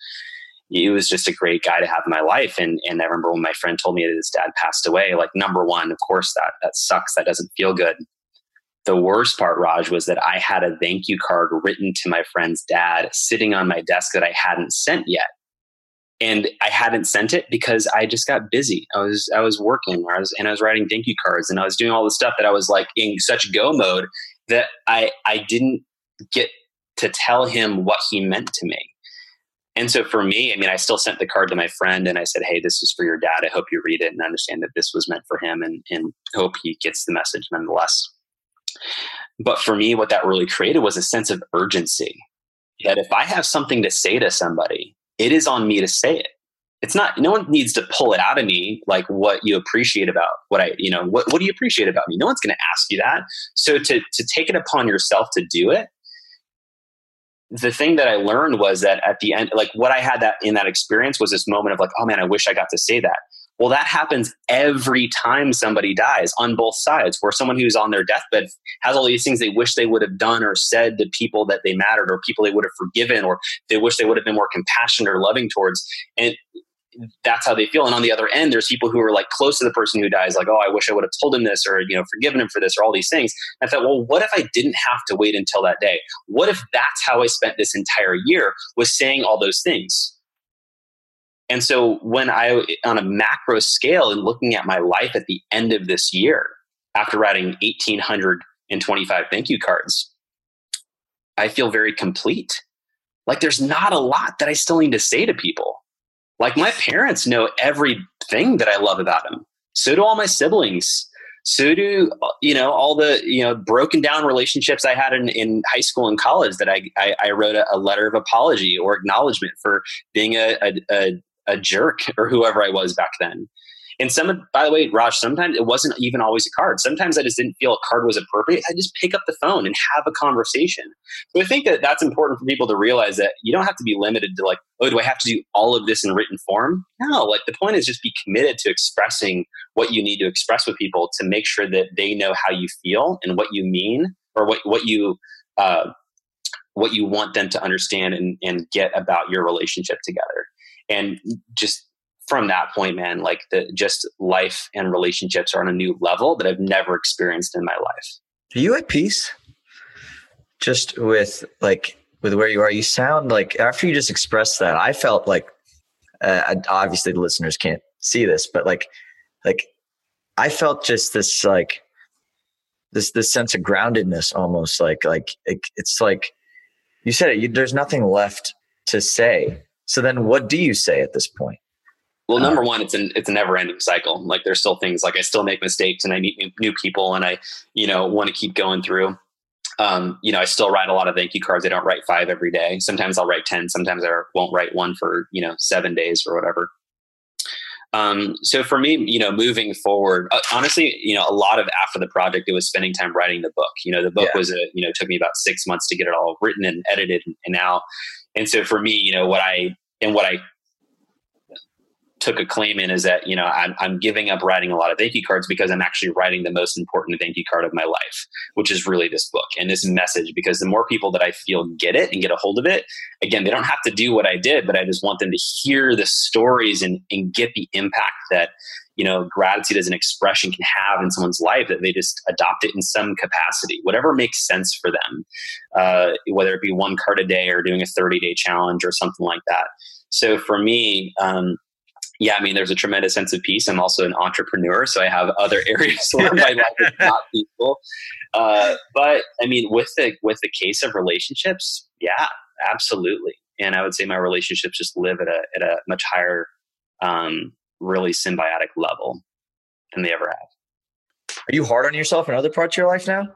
he was just a great guy to have in my life. And and I remember when my friend told me that his dad passed away. Like number one, of course that that sucks. That doesn't feel good. The worst part, Raj, was that I had a thank you card written to my friend's dad sitting on my desk that I hadn't sent yet and I hadn't sent it because I just got busy. I was I was working, I was and I was writing thank you cards, and I was doing all the stuff that I was like in such go mode that I I didn't get to tell him what he meant to me. And so for me, I mean, I still sent the card to my friend and I said, Hey, this is for your dad. I hope you read it and understand that this was meant for him and, and hope he gets the message nonetheless. But for me, what that really created was a sense of urgency that if I have something to say to somebody, it is on me to say it. It's not no one needs to pull it out of me like what you appreciate about what i you know what, what do you appreciate about me? No one's going to ask you that. So to to take it upon yourself to do it the thing that i learned was that at the end like what i had that in that experience was this moment of like oh man i wish i got to say that well, that happens every time somebody dies on both sides, where someone who's on their deathbed has all these things they wish they would have done or said to people that they mattered or people they would have forgiven or they wish they would have been more compassionate or loving towards. And that's how they feel. And on the other end, there's people who are like close to the person who dies, like, oh, I wish I would have told him this or, you know, forgiven him for this or all these things. And I thought, well, what if I didn't have to wait until that day? What if that's how I spent this entire year was saying all those things? And so when I, on a macro scale and looking at my life at the end of this year, after writing 1,825 thank you cards, I feel very complete. Like there's not a lot that I still need to say to people. Like my parents know everything that I love about them. So do all my siblings. So do you know all the you know broken down relationships I had in, in high school and college that I I, I wrote a, a, letter of apology or acknowledgement for being a, a, a a jerk or whoever I was back then. And some, by the way, Raj, sometimes it wasn't even always a card. Sometimes I just didn't feel a card was appropriate. I just pick up the phone and have a conversation. So I think that that's important for people to realize that you don't have to be limited to like, oh, do I have to do all of this in written form? No, like the point is just be committed to expressing what you need to express with people to make sure that they know how you feel and what you mean or what, what you, uh, what you want them to understand and, and get about your relationship together and just from that point man like the just life and relationships are on a new level that i've never experienced in my life. Are you at peace? Just with like with where you are you sound like after you just expressed that i felt like uh, obviously the listeners can't see this but like like i felt just this like this this sense of groundedness almost like like it, it's like you said it you, there's nothing left to say so then what do you say at this point? Well, number one, it's an it's a never ending cycle. Like there's still things like I still make mistakes and I meet new, new people and I, you know, want to keep going through. um, you know, I still write a lot of thank you cards. I don't write five every day. Sometimes I'll write 10. Sometimes I won't write one for, you know, seven days or whatever. Um, so for me, you know, moving forward, uh, honestly, you know, a lot of after the project, it was spending time writing the book. You know, the book yeah. was a, you know, took me about six months to get it all written and edited and, and out. And so for me, you know, what I and what I took a claim in is that you know I'm, I'm giving up writing a lot of thank you cards because i'm actually writing the most important thank you card of my life which is really this book and this message because the more people that i feel get it and get a hold of it again they don't have to do what i did but i just want them to hear the stories and, and get the impact that you know gratitude as an expression can have in someone's life that they just adopt it in some capacity whatever makes sense for them uh, whether it be one card a day or doing a 30 day challenge or something like that so for me um, yeah, I mean, there's a tremendous sense of peace. I'm also an entrepreneur, so I have other areas where my life is not peaceful. Uh, but I mean, with the with the case of relationships, yeah, absolutely. And I would say my relationships just live at a at a much higher, um, really symbiotic level than they ever have. Are you hard on yourself in other parts of your life now?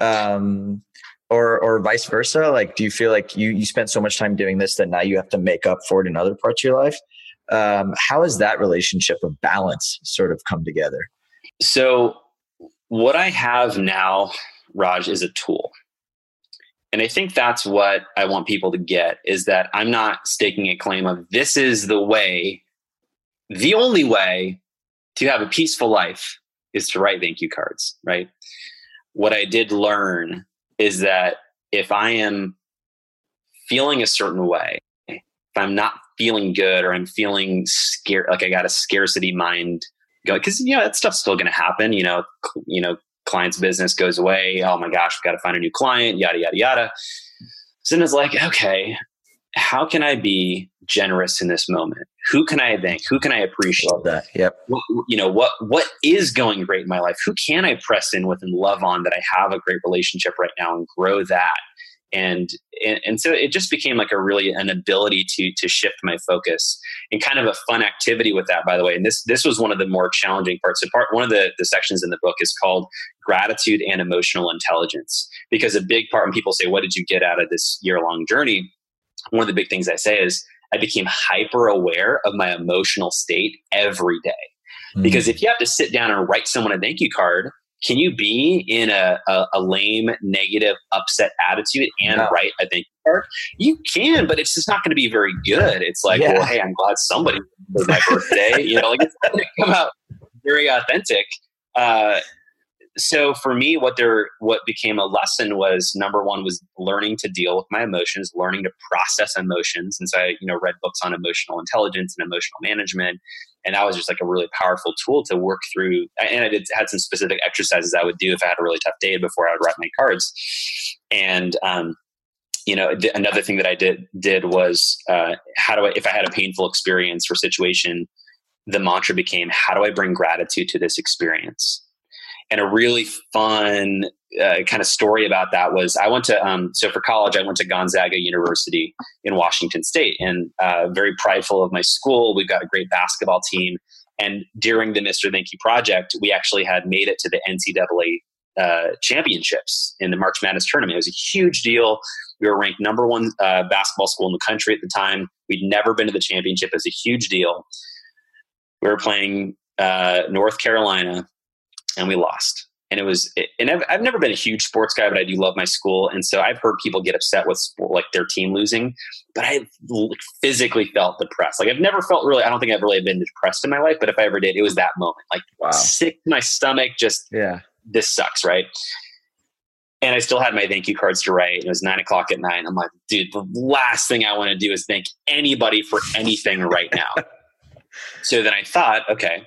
Um, or or vice versa like do you feel like you you spent so much time doing this that now you have to make up for it in other parts of your life um, how has that relationship of balance sort of come together? So, what I have now, Raj, is a tool. And I think that's what I want people to get is that I'm not staking a claim of this is the way, the only way to have a peaceful life is to write thank you cards, right? What I did learn is that if I am feeling a certain way, if I'm not feeling good or I'm feeling scared, like I got a scarcity mind going, because you know that stuff's still going to happen. You know, cl- you know, client's business goes away. Oh my gosh, we've got to find a new client. Yada yada yada. So then it's like, okay, how can I be generous in this moment? Who can I thank? Who can I appreciate? Love that. Yep. What, you know what what is going great in my life? Who can I press in with and love on that I have a great relationship right now and grow that? and, and and so it just became like a really an ability to to shift my focus and kind of a fun activity with that by the way and this this was one of the more challenging parts so part one of the the sections in the book is called gratitude and emotional intelligence because a big part when people say what did you get out of this year long journey one of the big things i say is i became hyper aware of my emotional state every day mm. because if you have to sit down and write someone a thank you card can you be in a, a, a lame, negative, upset attitude and no. write a thank you card? You can, but it's just not going to be very good. It's like, yeah. well, hey, I'm glad somebody was my birthday. you know, like it's going to come out very authentic. Uh, so for me, what there, what became a lesson was number one was learning to deal with my emotions, learning to process emotions. And so I, you know, read books on emotional intelligence and emotional management, and that was just like a really powerful tool to work through. And i did had some specific exercises i would do if i had a really tough day before i would write my cards. And um, you know th- another thing that i did did was uh, how do i if i had a painful experience or situation the mantra became how do i bring gratitude to this experience and a really fun uh, kind of story about that was I went to um, so for college I went to Gonzaga University in Washington State and uh, very prideful of my school. We've got a great basketball team, and during the Mr. Thank project, we actually had made it to the NCAA uh, championships in the March Madness tournament. It was a huge deal. We were ranked number one uh, basketball school in the country at the time. We'd never been to the championship. It was a huge deal. We were playing uh, North Carolina and we lost. And it was, and I've, I've never been a huge sports guy, but I do love my school. And so I've heard people get upset with sport, like their team losing, but I physically felt depressed. Like I've never felt really, I don't think I've really been depressed in my life, but if I ever did, it was that moment, like wow. sick my stomach, just, yeah, this sucks. Right. And I still had my thank you cards to write. It was nine o'clock at night. I'm like, dude, the last thing I want to do is thank anybody for anything right now. so then I thought, okay,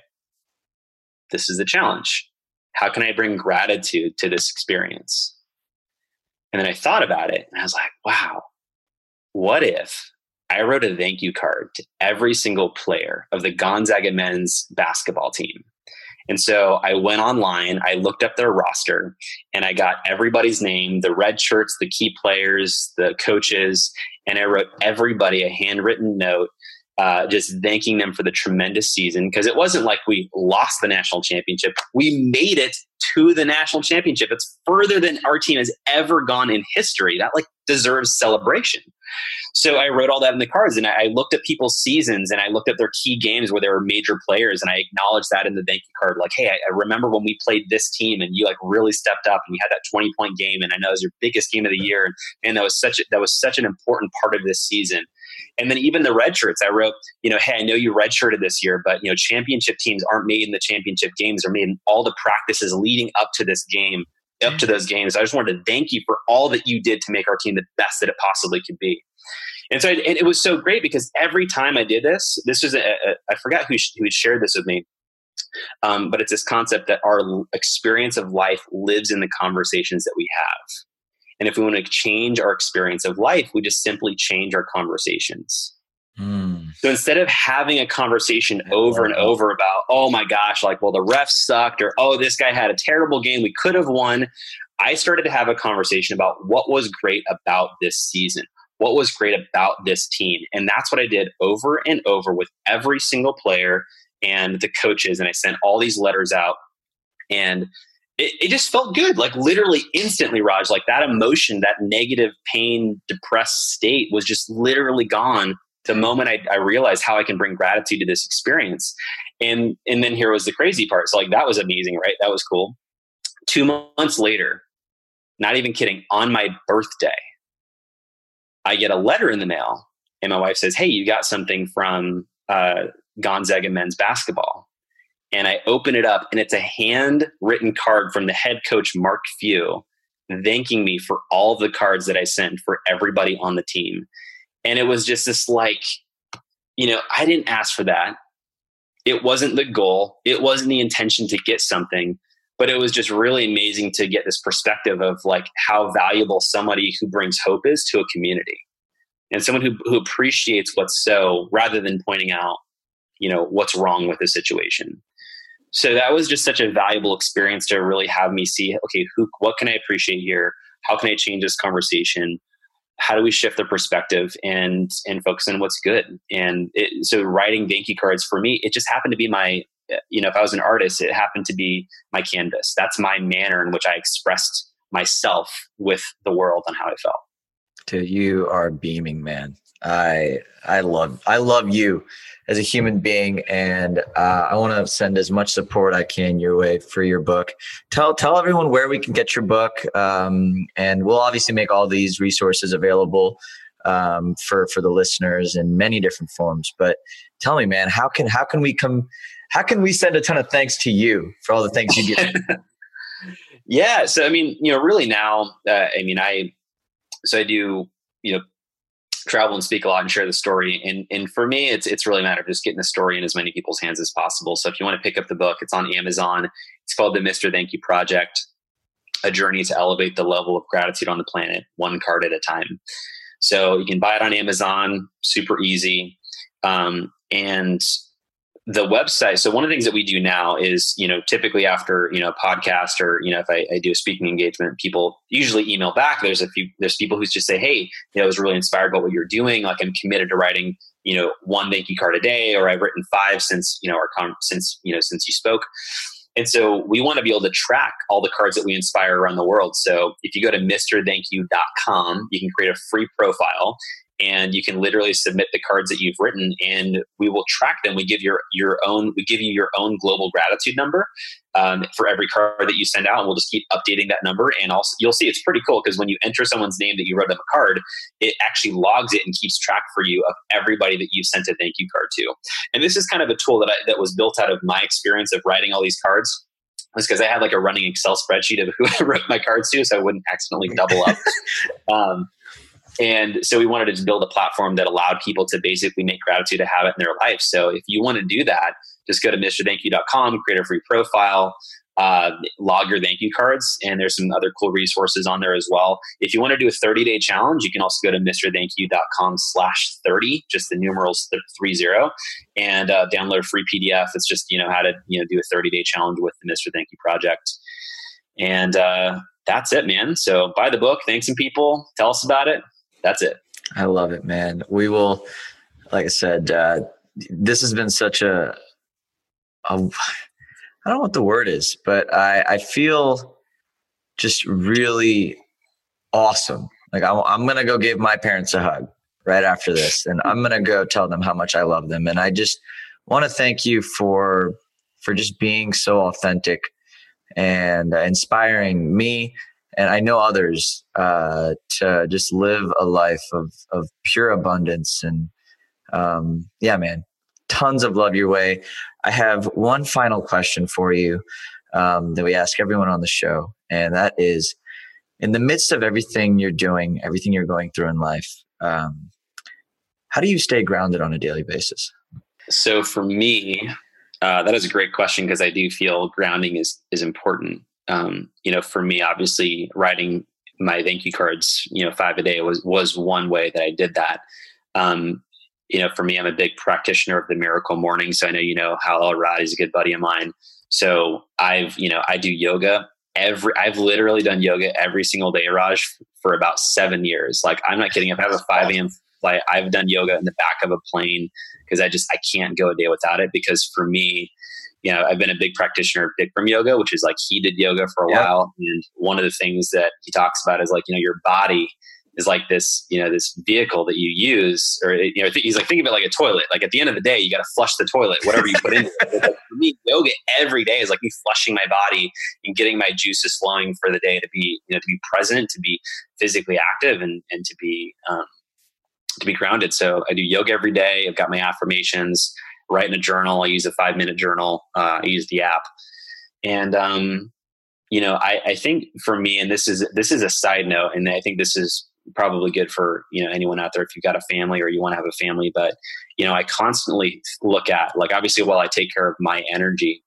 this is the challenge how can I bring gratitude to this experience? And then I thought about it and I was like, wow, what if I wrote a thank you card to every single player of the Gonzaga men's basketball team? And so I went online, I looked up their roster, and I got everybody's name, the red shirts, the key players, the coaches, and I wrote everybody a handwritten note uh, just thanking them for the tremendous season because it wasn't like we lost the national championship. We made it to the national championship. It's further than our team has ever gone in history. That like deserves celebration. So I wrote all that in the cards and I looked at people's seasons and I looked at their key games where there were major players and I acknowledged that in the thank you card. Like, hey, I, I remember when we played this team and you like really stepped up and you had that 20 point game and I know it was your biggest game of the year. And, and that was such a, that was such an important part of this season. And then even the red shirts, I wrote, you know, hey, I know you redshirted this year, but you know, championship teams aren't made in the championship games; they're made in all the practices leading up to this game, up to those games. I just wanted to thank you for all that you did to make our team the best that it possibly could be. And so and it was so great because every time I did this, this was a, a, I forgot who who shared this with me. Um, but it's this concept that our experience of life lives in the conversations that we have. And if we want to change our experience of life, we just simply change our conversations. Mm. So instead of having a conversation over and over about, oh my gosh, like, well, the refs sucked, or oh, this guy had a terrible game, we could have won, I started to have a conversation about what was great about this season, what was great about this team. And that's what I did over and over with every single player and the coaches. And I sent all these letters out. And it, it just felt good, like literally instantly, Raj. Like that emotion, that negative, pain, depressed state was just literally gone the moment I, I, realized how I can bring gratitude to this experience. And and then here was the crazy part. So like that was amazing, right? That was cool. Two months later, not even kidding, on my birthday, I get a letter in the mail, and my wife says, "Hey, you got something from uh, Gonzaga men's basketball." And I open it up, and it's a handwritten card from the head coach, Mark Few, thanking me for all the cards that I sent for everybody on the team. And it was just this like, you know, I didn't ask for that. It wasn't the goal, it wasn't the intention to get something. But it was just really amazing to get this perspective of like how valuable somebody who brings hope is to a community and someone who, who appreciates what's so rather than pointing out you know what's wrong with the situation so that was just such a valuable experience to really have me see okay who what can i appreciate here? How can i change this conversation? How do we shift the perspective and and focus on what's good? And it, so writing you cards for me it just happened to be my you know if i was an artist it happened to be my canvas. That's my manner in which i expressed myself with the world and how i felt. Dude you are beaming man i i love i love you as a human being, and uh, I want to send as much support I can your way for your book. Tell tell everyone where we can get your book, um, and we'll obviously make all these resources available um, for for the listeners in many different forms. But tell me, man, how can how can we come? How can we send a ton of thanks to you for all the things you do? yeah, so I mean, you know, really now, uh, I mean, I so I do you know travel and speak a lot and share the story. And and for me, it's it's really a matter of just getting the story in as many people's hands as possible. So if you want to pick up the book, it's on Amazon. It's called the Mr. Thank You Project: A Journey to Elevate the Level of Gratitude on the Planet, one card at a time. So you can buy it on Amazon, super easy. Um, and the website. So one of the things that we do now is you know typically after you know a podcast or you know if I, I, do a speaking engagement people usually email back. There's a few there's people who just say hey you know i was really inspired by what you're doing. Like i'm committed to writing you know one thank you card a day or i've written five since you know our con- since you know since you spoke. And so we want to be able to track all the cards that we inspire around the world. So if you go to mrthankyou.com, you can create a free profile and you can literally submit the cards that you've written and we will track them we give your your own we give you your own global gratitude number um, for every card that you send out and we'll just keep updating that number and also you'll see it's pretty cool because when you enter someone's name that you wrote them a card it actually logs it and keeps track for you of everybody that you've sent a thank you card to and this is kind of a tool that I, that was built out of my experience of writing all these cards was because I had like a running Excel spreadsheet of who I wrote my cards to, so I wouldn't accidentally double up. um, and so we wanted to build a platform that allowed people to basically make gratitude a habit in their life. So if you want to do that, just go to mrthankyou.com, create a free profile, uh, log your thank you cards, and there's some other cool resources on there as well. If you want to do a 30 day challenge, you can also go to mrthankyou.com slash 30, just the numerals 30, and uh, download a free PDF. It's just, you know, how to, you know, do a 30 day challenge with the Mr. Thank You project. And uh, that's it, man. So buy the book, thank some people, tell us about it, that's it. I love it, man. We will like I said, uh, this has been such a, a, I don't know what the word is, but I, I feel just really awesome. Like I'm, I'm going to go give my parents a hug right after this and I'm going to go tell them how much I love them. And I just want to thank you for, for just being so authentic and uh, inspiring me and I know others uh, to just live a life of of pure abundance and um, yeah, man, tons of love your way. I have one final question for you um, that we ask everyone on the show, and that is, in the midst of everything you're doing, everything you're going through in life, um, how do you stay grounded on a daily basis? So for me, uh, that is a great question because I do feel grounding is is important um, you know, for me, obviously writing my thank you cards, you know, five a day was, was one way that I did that. Um, you know, for me, I'm a big practitioner of the miracle morning. So I know, you know, Hal Elrod is a good buddy of mine. So I've, you know, I do yoga every, I've literally done yoga every single day, Raj, for about seven years. Like, I'm not kidding. If I have a 5 a.m. flight, I've done yoga in the back of a plane because I just, I can't go a day without it because for me, you know, I've been a big practitioner of Bikram yoga, which is like he did yoga for a while. And one of the things that he talks about is like, you know, your body is like this, you know, this vehicle that you use, or, you know, he's like, think of it like a toilet. Like at the end of the day, you got to flush the toilet, whatever you put in it. Like for me, yoga every day is like me flushing my body and getting my juices flowing for the day to be, you know, to be present, to be physically active and, and to be, um, to be grounded. So I do yoga every day. I've got my affirmations write in a journal. I use a five minute journal. Uh, I use the app, and um, you know, I, I think for me, and this is this is a side note, and I think this is probably good for you know anyone out there if you've got a family or you want to have a family. But you know, I constantly look at like obviously while I take care of my energy,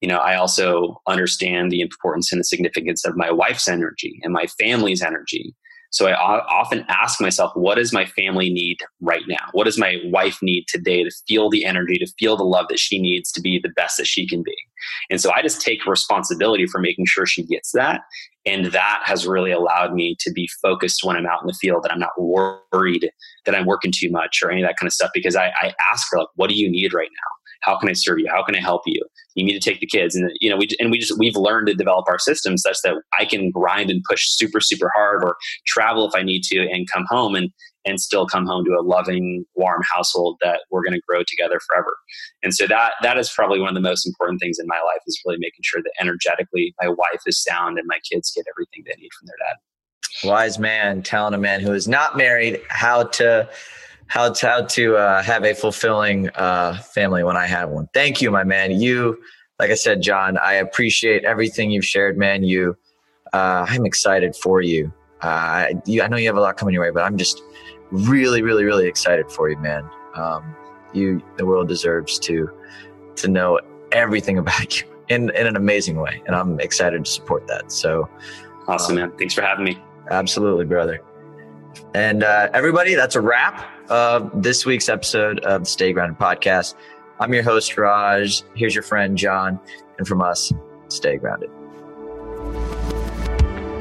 you know, I also understand the importance and the significance of my wife's energy and my family's energy so I often ask myself, what does my family need right now? What does my wife need today to feel the energy, to feel the love that she needs to be the best that she can be? And so I just take responsibility for making sure she gets that. And that has really allowed me to be focused when I'm out in the field, that I'm not worried that I'm working too much or any of that kind of stuff, because I, I ask her, like, what do you need right now? How can i serve you? How can i help you? You need to take the kids. And you know we and we just we've learned to develop our system such that i can grind and push super super hard or travel if i need to and come home and and still come home to a loving warm household that we're going to grow together forever. And so that that is probably one of the most important things in my life is really making sure that energetically my wife is sound and my kids get everything they need from their dad. Wise man telling a man who is not married how to how to, how to uh, have a fulfilling uh, family when I have one. Thank you, my man. You, like I said, John, I appreciate everything you've shared, man. You, uh, I'm excited for you. Uh, you. I know you have a lot coming your way, but I'm just really, really, really excited for you, man. Um, you, the world deserves to to know everything about you in in an amazing way, and I'm excited to support that. So, awesome, um, man. Thanks for having me. Absolutely, brother. And uh, everybody, that's a wrap of this week's episode of the Stay Grounded podcast. I'm your host, Raj. Here's your friend, John. And from us, stay grounded.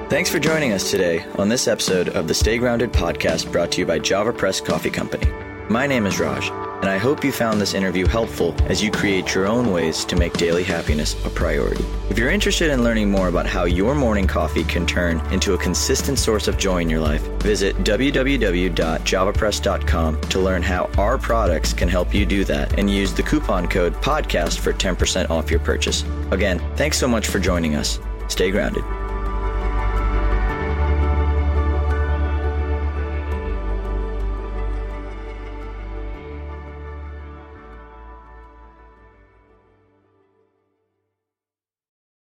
Thanks for joining us today on this episode of the Stay Grounded podcast brought to you by JavaPresse Coffee Company. My name is Raj and I hope you found this interview helpful as you create your own ways to make daily happiness a priority. If you're interested in learning more about how your morning coffee can turn into a consistent source of joy in your life, visit www.javapresse.com to learn how our products can help you do that and use the coupon code PODCAST for 10% off your purchase. Again, thanks so much for joining us. Stay grounded.